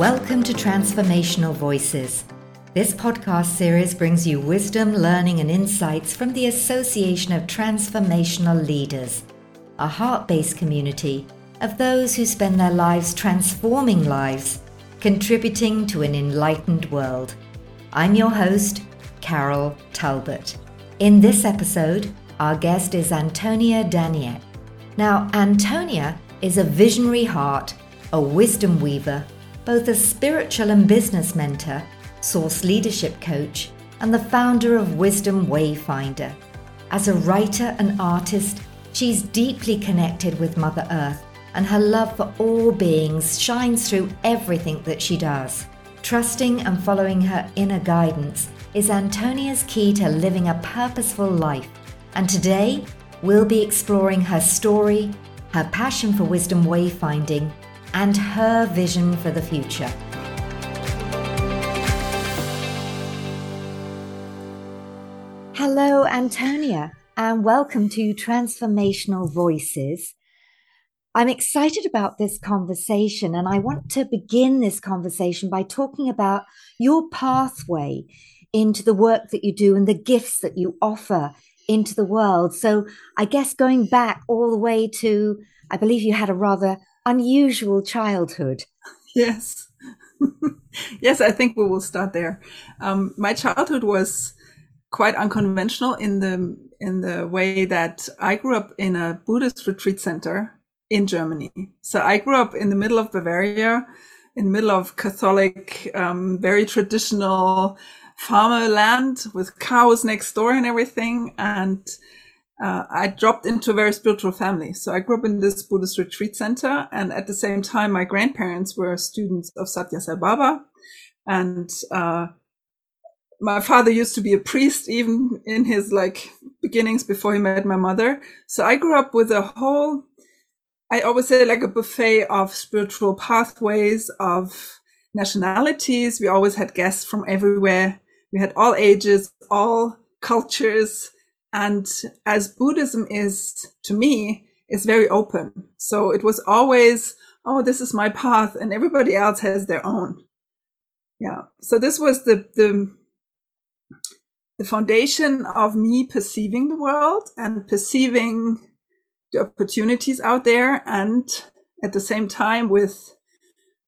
Welcome to Transformational Voices. This podcast series brings you wisdom, learning, and insights from the Association of Transformational Leaders, a heart based community of those who spend their lives transforming lives, contributing to an enlightened world. I'm your host, Carol Talbot. In this episode, our guest is Antonia Daniek. Now, Antonia is a visionary heart, a wisdom weaver, both a spiritual and business mentor, source leadership coach, and the founder of Wisdom Wayfinder. As a writer and artist, she's deeply connected with Mother Earth, and her love for all beings shines through everything that she does. Trusting and following her inner guidance is Antonia's key to living a purposeful life. And today, we'll be exploring her story, her passion for wisdom wayfinding, and her vision for the future. Hello, Antonia, and welcome to Transformational Voices. I'm excited about this conversation, and I want to begin this conversation by talking about your pathway into the work that you do and the gifts that you offer into the world. So, I guess going back all the way to, I believe you had a rather unusual childhood. Yes. yes, I think we will start there. Um, my childhood was quite unconventional in the in the way that I grew up in a Buddhist retreat center in Germany. So I grew up in the middle of Bavaria, in the middle of Catholic, um, very traditional farmer land with cows next door and everything. And uh, I dropped into a very spiritual family. So I grew up in this Buddhist retreat center. And at the same time, my grandparents were students of Satya Sai Baba. And, uh, my father used to be a priest even in his like beginnings before he met my mother. So I grew up with a whole, I always say like a buffet of spiritual pathways, of nationalities. We always had guests from everywhere. We had all ages, all cultures and as Buddhism is to me, is very open. So it was always, oh, this is my path and everybody else has their own. Yeah. So this was the, the, the foundation of me perceiving the world and perceiving the opportunities out there. And at the same time with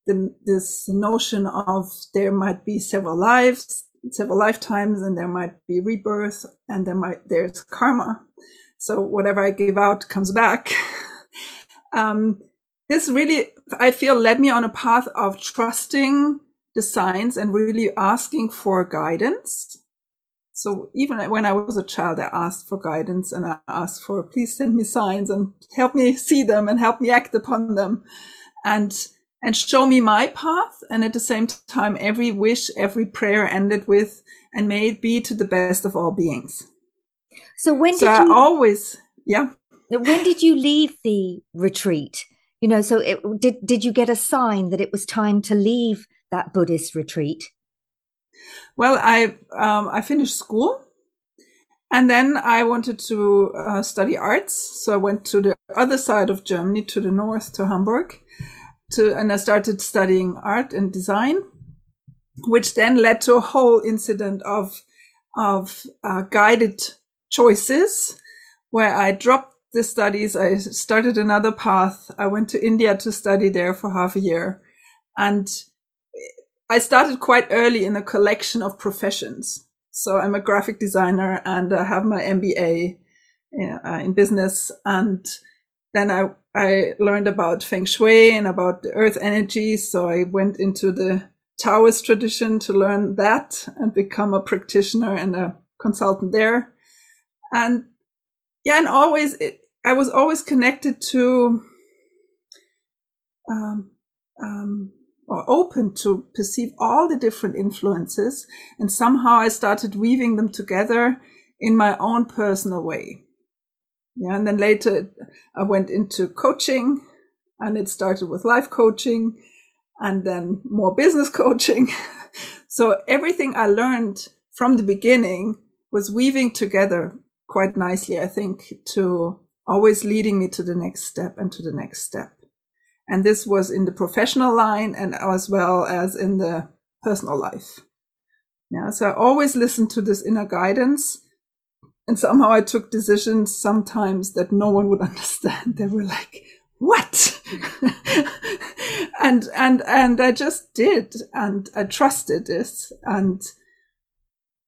the, this notion of there might be several lives, several lifetimes and there might be rebirth and there might there's karma. So whatever i give out comes back. Um, this really i feel led me on a path of trusting the signs and really asking for guidance. So even when i was a child i asked for guidance and i asked for please send me signs and help me see them and help me act upon them. And and show me my path. And at the same time, every wish, every prayer ended with, and may it be to the best of all beings. So when so did you always, yeah. When did you leave the retreat? You know, so it, did did you get a sign that it was time to leave that Buddhist retreat? Well, I um, I finished school, and then I wanted to uh, study arts. So I went to the other side of Germany, to the north, to Hamburg, to, and I started studying art and design, which then led to a whole incident of, of uh, guided choices where I dropped the studies. I started another path. I went to India to study there for half a year. And I started quite early in a collection of professions. So I'm a graphic designer and I have my MBA uh, in business. And then I I learned about feng shui and about the earth energy. So I went into the Taoist tradition to learn that and become a practitioner and a consultant there. And yeah, and always, it, I was always connected to, um, um, or open to perceive all the different influences. And somehow I started weaving them together in my own personal way. Yeah. And then later I went into coaching and it started with life coaching and then more business coaching. so everything I learned from the beginning was weaving together quite nicely, I think, to always leading me to the next step and to the next step. And this was in the professional line and as well as in the personal life. Yeah. So I always listened to this inner guidance. And somehow I took decisions sometimes that no one would understand. They were like, what? and, and, and I just did. And I trusted this. And,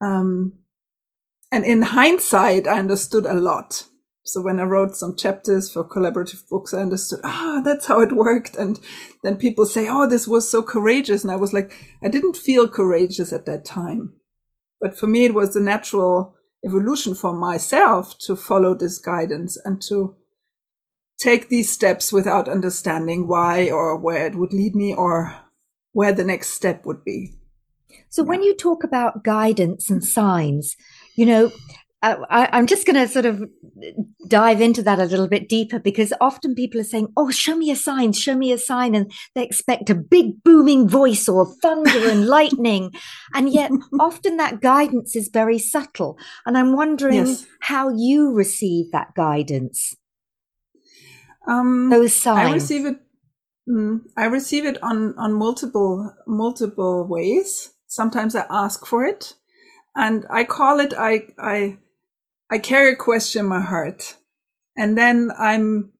um, and in hindsight, I understood a lot. So when I wrote some chapters for collaborative books, I understood, ah, that's how it worked. And then people say, oh, this was so courageous. And I was like, I didn't feel courageous at that time. But for me, it was the natural evolution for myself to follow this guidance and to take these steps without understanding why or where it would lead me or where the next step would be. So yeah. when you talk about guidance and signs, you know, I, am just going to sort of dive into that a little bit deeper because often people are saying, Oh, show me a sign, show me a sign. And they expect a big booming voice or thunder and lightning. And yet often that guidance is very subtle. And I'm wondering yes. how you receive that guidance. Um, Those signs. I receive it. Mm, I receive it on, on multiple, multiple ways. Sometimes I ask for it and I call it, I, I, I carry a question in my heart, and then I'm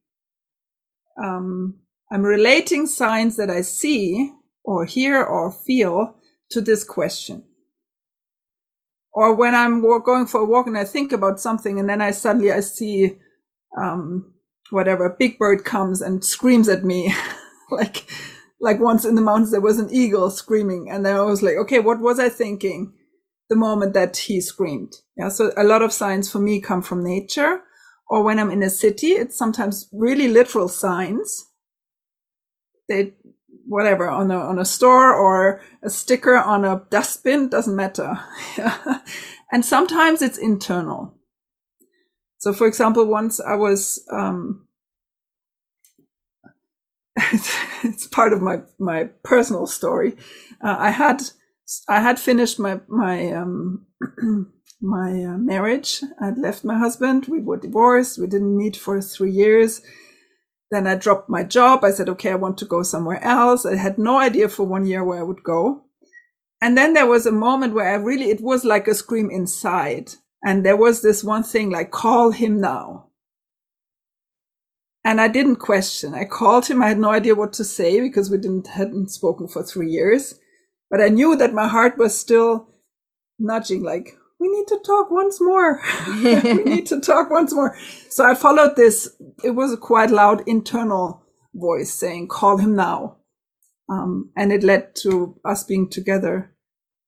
um, I'm relating signs that I see or hear or feel to this question. Or when I'm going for a walk and I think about something, and then I suddenly I see um, whatever a big bird comes and screams at me, like like once in the mountains there was an eagle screaming, and then I was like, okay, what was I thinking? The moment that he screamed. Yeah. So a lot of signs for me come from nature or when I'm in a city, it's sometimes really literal signs. They, whatever, on a, on a store or a sticker on a dustbin, doesn't matter. and sometimes it's internal. So for example, once I was, um, it's part of my, my personal story. Uh, I had I had finished my my um, my uh, marriage. I'd left my husband. We were divorced. We didn't meet for three years. Then I dropped my job. I said, okay, I want to go somewhere else. I had no idea for one year where I would go. And then there was a moment where I really, it was like a scream inside. And there was this one thing like, call him now. And I didn't question. I called him. I had no idea what to say because we didn't, hadn't spoken for three years. But I knew that my heart was still nudging, like, we need to talk once more. we need to talk once more. So I followed this. It was a quite loud internal voice saying, call him now. Um, and it led to us being together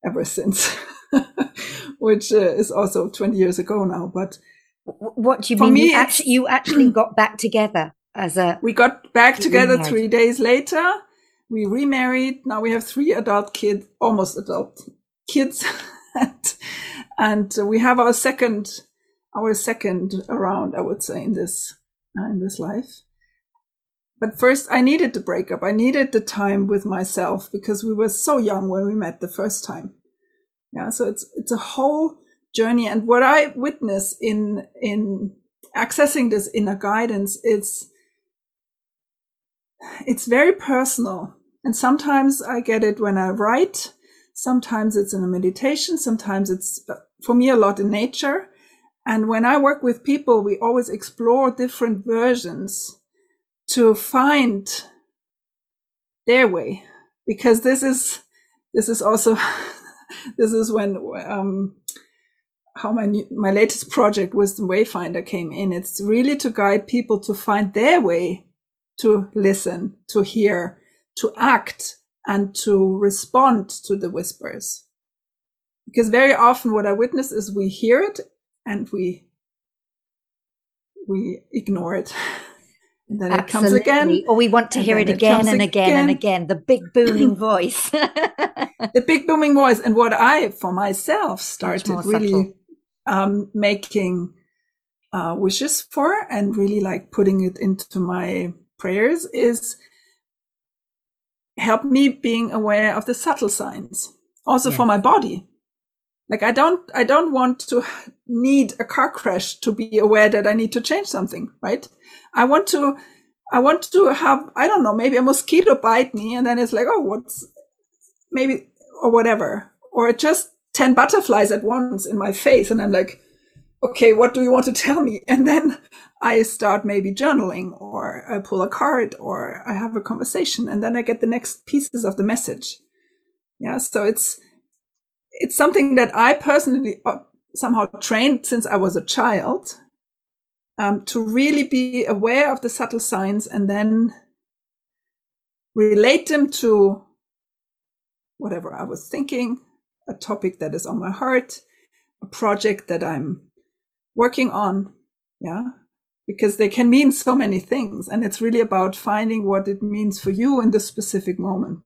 ever since, which uh, is also 20 years ago now. But what do you mean? Me, you, actually, you actually got back together as a. We got back together three days later we remarried. Now we have three adult kids, almost adult kids, and, and we have our second, our second around, I would say, in this uh, in this life. But first, I needed the breakup. I needed the time with myself because we were so young when we met the first time. Yeah, so it's it's a whole journey. And what I witness in in accessing this inner guidance is it's very personal. And sometimes I get it when I write. Sometimes it's in a meditation. Sometimes it's for me a lot in nature. And when I work with people, we always explore different versions to find their way because this is, this is also, this is when, um, how my new, my latest project Wisdom Wayfinder came in. It's really to guide people to find their way to listen, to hear, to act and to respond to the whispers. Because very often what I witness is we hear it and we, we ignore it. And then Absolutely. it comes again. Or we want to hear it again and again, again and again. The big booming voice. the big booming voice. And what I, for myself, started really um, making uh, wishes for and really like putting it into my prayers is help me being aware of the subtle signs also yes. for my body like i don't i don't want to need a car crash to be aware that i need to change something right i want to I want to have, I don't know, maybe a mosquito bite me. And then it's like, oh, what's maybe, or whatever. Or just 10 butterflies at once in my face. And I'm like, okay, what do you want to tell me? And then I start maybe journaling or I pull a card or I have a conversation and then I get the next pieces of the message. Yeah. So it's, it's something that I personally uh, somehow trained since I was a child um, to really be aware of the subtle signs and then relate them to whatever I was thinking, a topic that is on my heart, a project that I'm working on. Yeah. Because they can mean so many things. And it's really about finding what it means for you in this specific moment.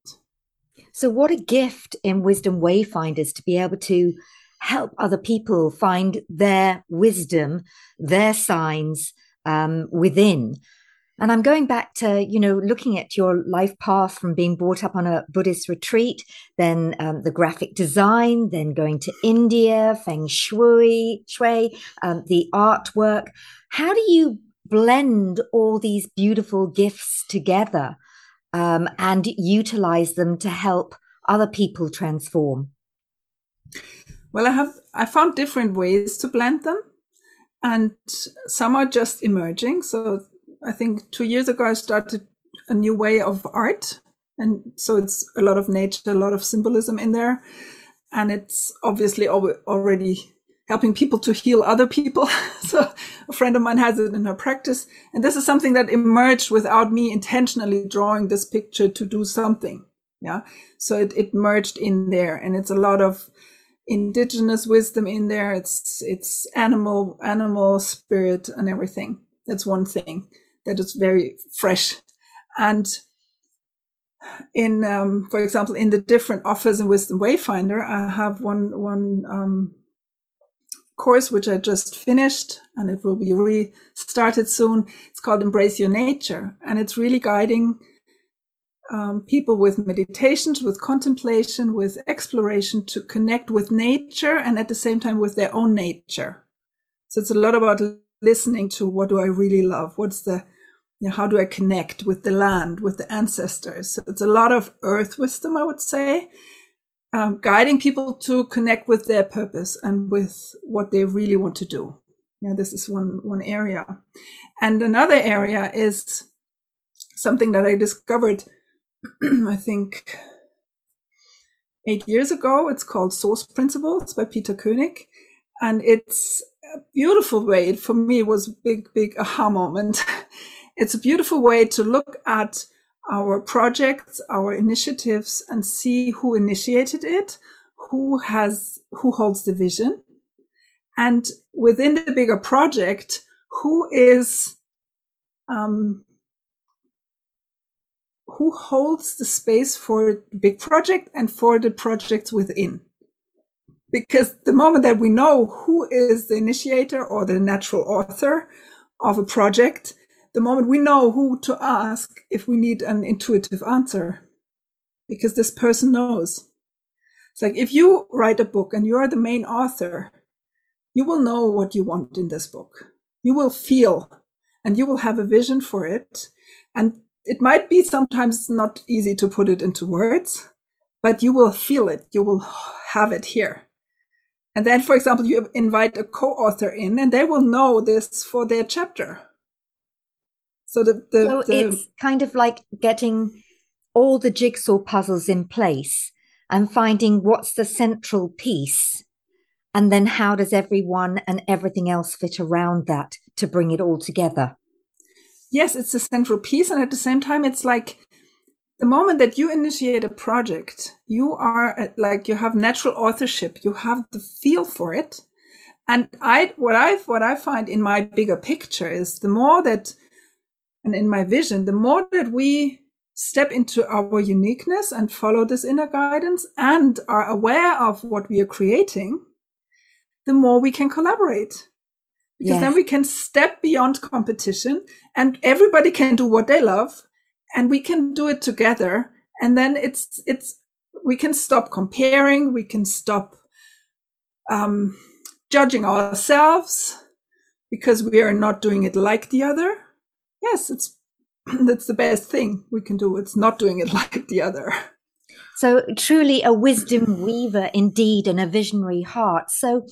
So, what a gift in Wisdom Wayfinders to be able to help other people find their wisdom, their signs um, within. And I'm going back to, you know, looking at your life path from being brought up on a Buddhist retreat, then um, the graphic design, then going to India, Feng Shui, Shui um, the artwork. How do you blend all these beautiful gifts together um, and utilize them to help other people transform? Well, I have I found different ways to blend them, and some are just emerging. So I think two years ago I started a new way of art, and so it's a lot of nature, a lot of symbolism in there, and it's obviously already helping people to heal other people. so a friend of mine has it in her practice, and this is something that emerged without me intentionally drawing this picture to do something. Yeah, so it, it merged in there, and it's a lot of indigenous wisdom in there. It's it's animal animal spirit and everything. That's one thing that is very fresh. And in um, for example, in the different offers in Wisdom Wayfinder, I have one one um, course which I just finished, and it will be restarted soon. It's called Embrace Your Nature, and it's really guiding um, people with meditations, with contemplation, with exploration to connect with nature and at the same time with their own nature. So it's a lot about listening to what do I really love? What's the, you know, how do I connect with the land, with the ancestors? So it's a lot of earth wisdom, I would say, um, guiding people to connect with their purpose and with what they really want to do. Yeah, this is one, one area. And another area is something that I discovered I think eight years ago. It's called Source Principles by Peter Koenig. And it's a beautiful way. For me, it was a big, big aha moment. it's a beautiful way to look at our projects, our initiatives and see who initiated it, who has, who holds the vision. And within the bigger project, who is um, who holds the space for the big project and for the projects within. Because the moment that we know who is the initiator or the natural author of a project, the moment we know who to ask if we need an intuitive answer, because this person knows. It's like if you write a book and you are the main author, you will know what you want in this book. You will feel and you will have a vision for it. And it might be sometimes not easy to put it into words, but you will feel it. You will have it here. And then, for example, you invite a co-author in and they will know this for their chapter. So the, the, so the, it's kind of like getting all the jigsaw puzzles in place and finding what's the central piece. And then how does everyone and everything else fit around that to bring it all together? yes, it's a central piece. And at the same time, it's like the moment that you initiate a project, you are uh, like, you have natural authorship, you have the feel for it. And I, what I, what I find in my bigger picture is the more that, and in my vision, the more that we step into our uniqueness and follow this inner guidance and are aware of what we are creating, the more we can collaborate. Because yes. then we can step beyond competition and everybody can do what they love and we can do it together. And then it's it's we can stop comparing we can stop um, judging ourselves because we are not doing it like the other yes it's that's the best thing we can do. It's not doing it like the other. So truly a wisdom weaver indeed and a visionary heart. So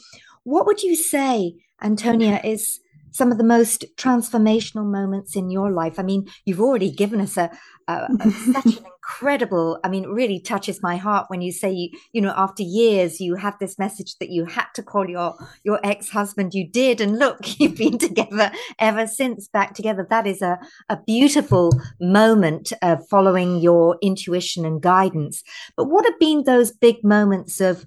what would you say, Antonia, is some of the most transformational moments in your life? I mean, you've already given us a, a, a such an incredible. I mean, it really touches my heart when you say you, you know, after years you have this message that you had to call your your ex husband. You did, and look, you've been together ever since, back together. That is a a beautiful moment of following your intuition and guidance. But what have been those big moments of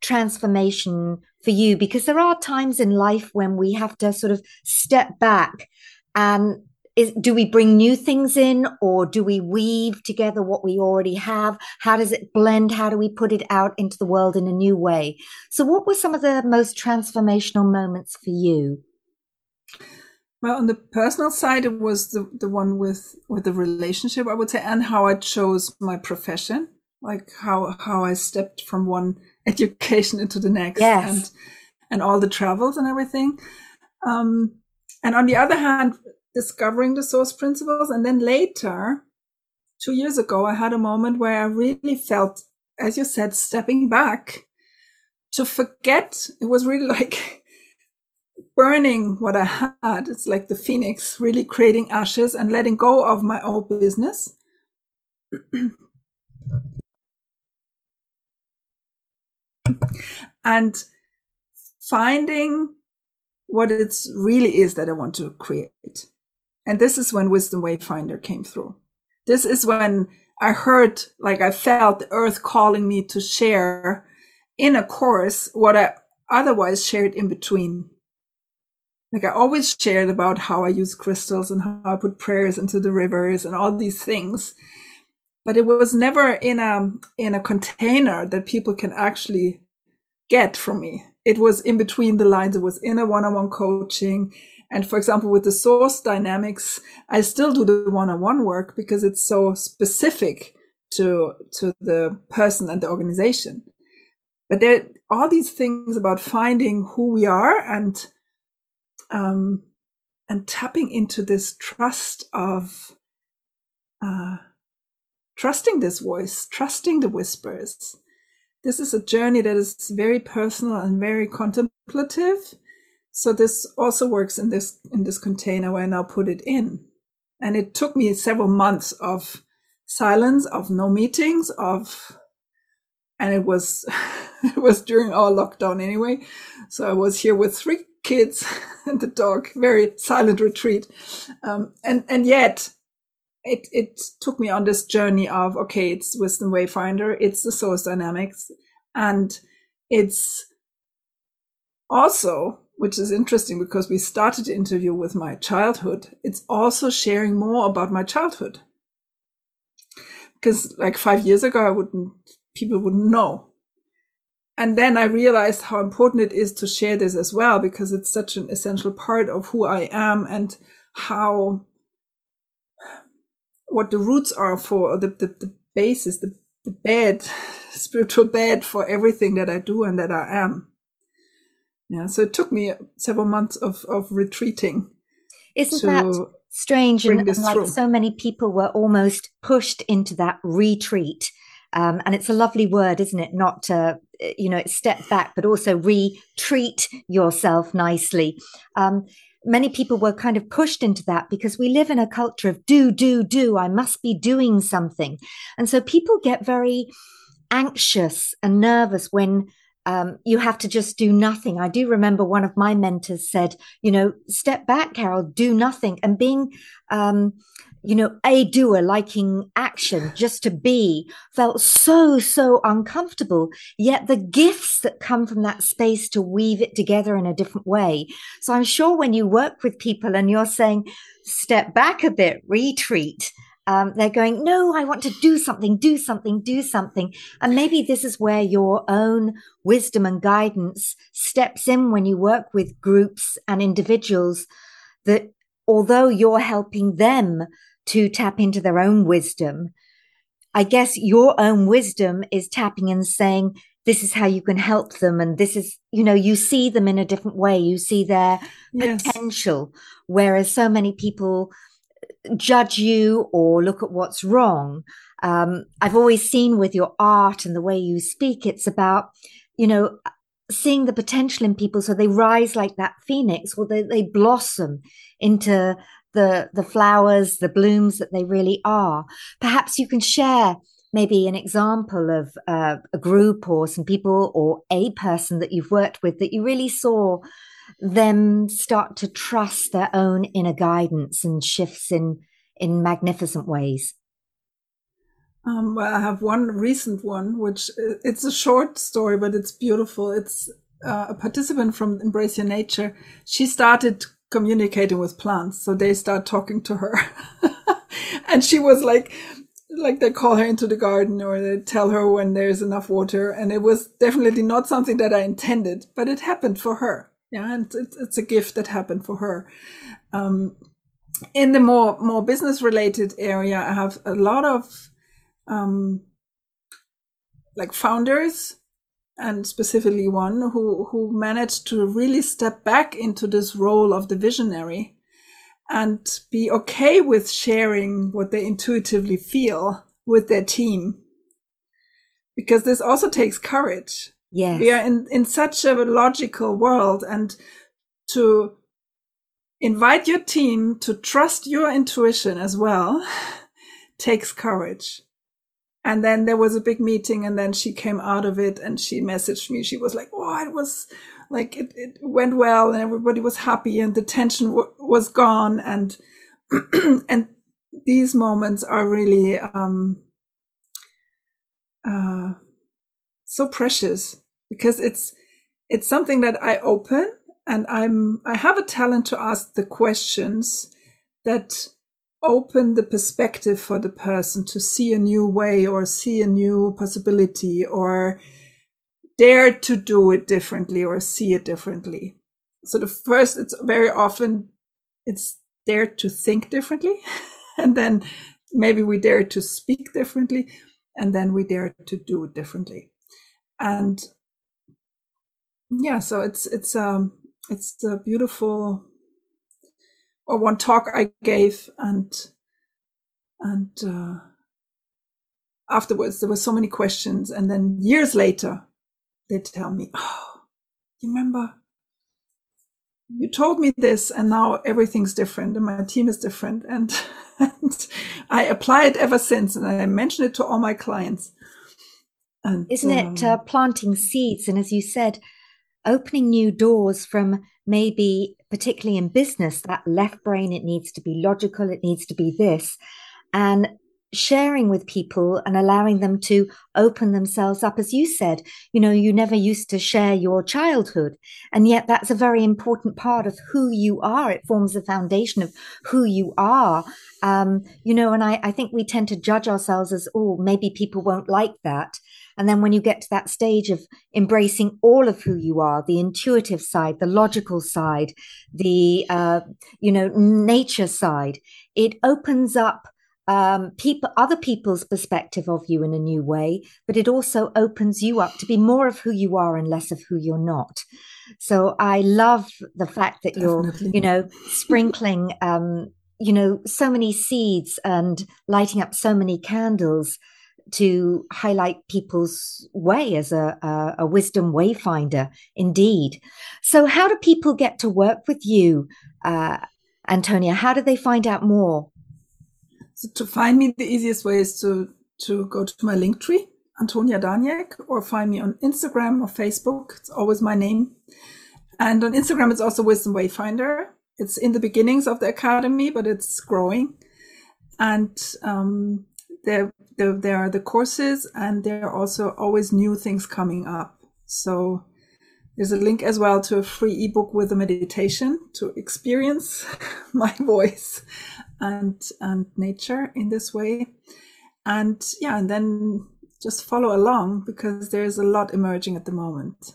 transformation for you? Because there are times in life when we have to sort of step back and is, do we bring new things in or do we weave together what we already have? How does it blend? How do we put it out into the world in a new way? So, what were some of the most transformational moments for you? Well, on the personal side, it was the, the one with, with the relationship, I would say, and how I chose my profession, like how, how I stepped from one education into the next yes. and, and all the travels and everything. Um, and on the other hand, discovering the source principles. And then later, two years ago, I had a moment where I really felt, as you said, stepping back to forget. It was really like burning what I had. It's like the phoenix, really creating ashes and letting go of my old business. and finding what it really is that I want to create. And this is when Wisdom Wayfinder came through. This is when I heard, like I felt the earth calling me to share in a course what I otherwise shared in between. Like I always shared about how I use crystals and how I put prayers into the rivers and all these things. But it was never in a, in a container that people can actually get from me. It was in between the lines. It was in a one-on-one coaching. And for example, with the source dynamics, I still do the one-on-one work because it's so specific to, to the person and the organization. But there are all these things about finding who we are and, um, and tapping into this trust of, uh, trusting this voice, trusting the whispers. This is a journey that is very personal and very contemplative so this also works in this in this container where I now put it in. And it took me several months of silence, of no meetings, of and it was it was during our lockdown anyway. So I was here with three kids and the dog, very silent retreat. Um, and and yet it it took me on this journey of okay, it's Wisdom Wayfinder, it's the source dynamics, and it's also which is interesting because we started the interview with my childhood. It's also sharing more about my childhood. Because like five years ago, I wouldn't, people wouldn't know. And then I realized how important it is to share this as well, because it's such an essential part of who I am and how, what the roots are for the, the, the basis, the, the bed, spiritual bed for everything that I do and that I am. Yeah, so it took me several months of, of retreating. Isn't that strange? And, and like through. so many people were almost pushed into that retreat. Um, and it's a lovely word, isn't it? Not to, you know, step back, but also retreat yourself nicely. Um, many people were kind of pushed into that because we live in a culture of do, do, do. I must be doing something. And so people get very anxious and nervous when um, you have to just do nothing. I do remember one of my mentors said, you know, step back, Carol, do nothing. And being, um, you know, a doer, liking action, just to be, felt so, so uncomfortable. Yet the gifts that come from that space to weave it together in a different way. So I'm sure when you work with people and you're saying, step back a bit, retreat, um, they're going, no, I want to do something, do something, do something. And maybe this is where your own wisdom and guidance steps in when you work with groups and individuals that although you're helping them to tap into their own wisdom, I guess your own wisdom is tapping and saying, this is how you can help them. And this is, you know, you see them in a different way. You see their yes. potential. Whereas so many people judge you or look at what's wrong. Um, I've always seen with your art and the way you speak, it's about, you know, seeing the potential in people so they rise like that phoenix or they, they blossom into the the flowers the blooms that they really are perhaps you can share maybe an example of uh, a group or some people or a person that you've worked with that you really saw them start to trust their own inner guidance and shifts in in magnificent ways um, well, I have one recent one, which uh, it's a short story, but it's beautiful. It's uh, a participant from Embrace Your Nature. She started communicating with plants, so they start talking to her, and she was like, like they call her into the garden or they tell her when there's enough water, and it was definitely not something that I intended, but it happened for her. Yeah, and it's, it's a gift that happened for her. Um, in the more more business related area, I have a lot of um, like founders and specifically one who who managed to really step back into this role of the visionary and be okay with sharing what they intuitively feel with their team. Because this also takes courage. Yes. We are in in such a logical world and to invite your team to trust your intuition as well takes courage and then there was a big meeting and then she came out of it and she messaged me. She was like oh it was like it, it went well and everybody was happy and the tension w- was gone. And and these moments are really um uh so precious because it's it's something that i open and i'm i have a talent to ask the questions that open the perspective for the person to see a new way or see a new possibility or dare to do it differently or see it differently. So the first, it's very often, it's dare to think differently. and then maybe we dare to speak differently. And then we dare to do it differently. And yeah, so it's, it's, um, it's a beautiful or one talk I gave, and and uh, afterwards there were so many questions, and then years later they tell me, "Oh, you remember." You told me this, and now everything's different, and my team is different, and, and I apply it ever since, and I mention it to all my clients. And, Isn't um, it uh, planting seeds? And as you said, opening new doors from maybe particularly in business that left brain it needs to be logical it needs to be this. And sharing with people and allowing them to open themselves up as you said you know you never used to share your childhood. And yet that's a very important part of who you are. It forms the foundation of who you are. Um, you know and I, I think we tend to judge ourselves as oh maybe people won't like that and then when you get to that stage of embracing all of who you are, the intuitive side, the logical side, the, uh, you know, nature side, it opens up um, people, other people's perspective of you in a new way, but it also opens you up to be more of who you are and less of who you're not. So I love the fact that Definitely. you're, you know, sprinkling, um, you know, so many seeds and lighting up so many candles to highlight people's way as a, a, a, wisdom wayfinder, indeed. So, how do people get to work with you, uh, Antonia? How do they find out more? So, to find me, the easiest way is to to go to my link tree, Antonia Daniek, or find me on Instagram or Facebook. It's always my name. And on Instagram, it's also Wisdom Wayfinder. It's in the beginnings of the academy, but it's growing. And um, there, there, there are the courses and there are also always new things coming up. So there's a link as well to a free ebook with a meditation to experience my voice and and nature in this way. And yeah, and then just follow along because there's a lot emerging at the moment.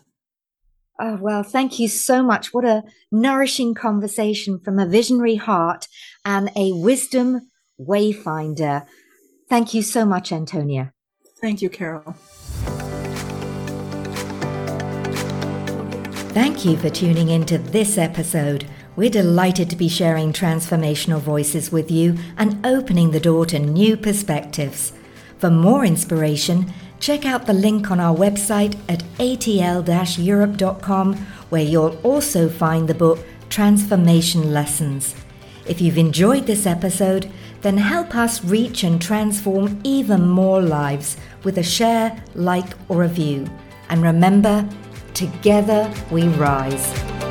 Oh, well, thank you so much. What a nourishing conversation from a visionary heart and a wisdom wayfinder. Thank you so much, Antonia. Thank you, Carol. Thank you for tuning in to this episode We're delighted to be sharing transformational voices with you and opening the door to new perspectives. For more inspiration, check out the link on our website at atl europe.com, where you'll also find the book Transformation Lessons. If you've enjoyed this episode, then help us reach and transform even more lives with a share, like, or a view. And remember, together we rise.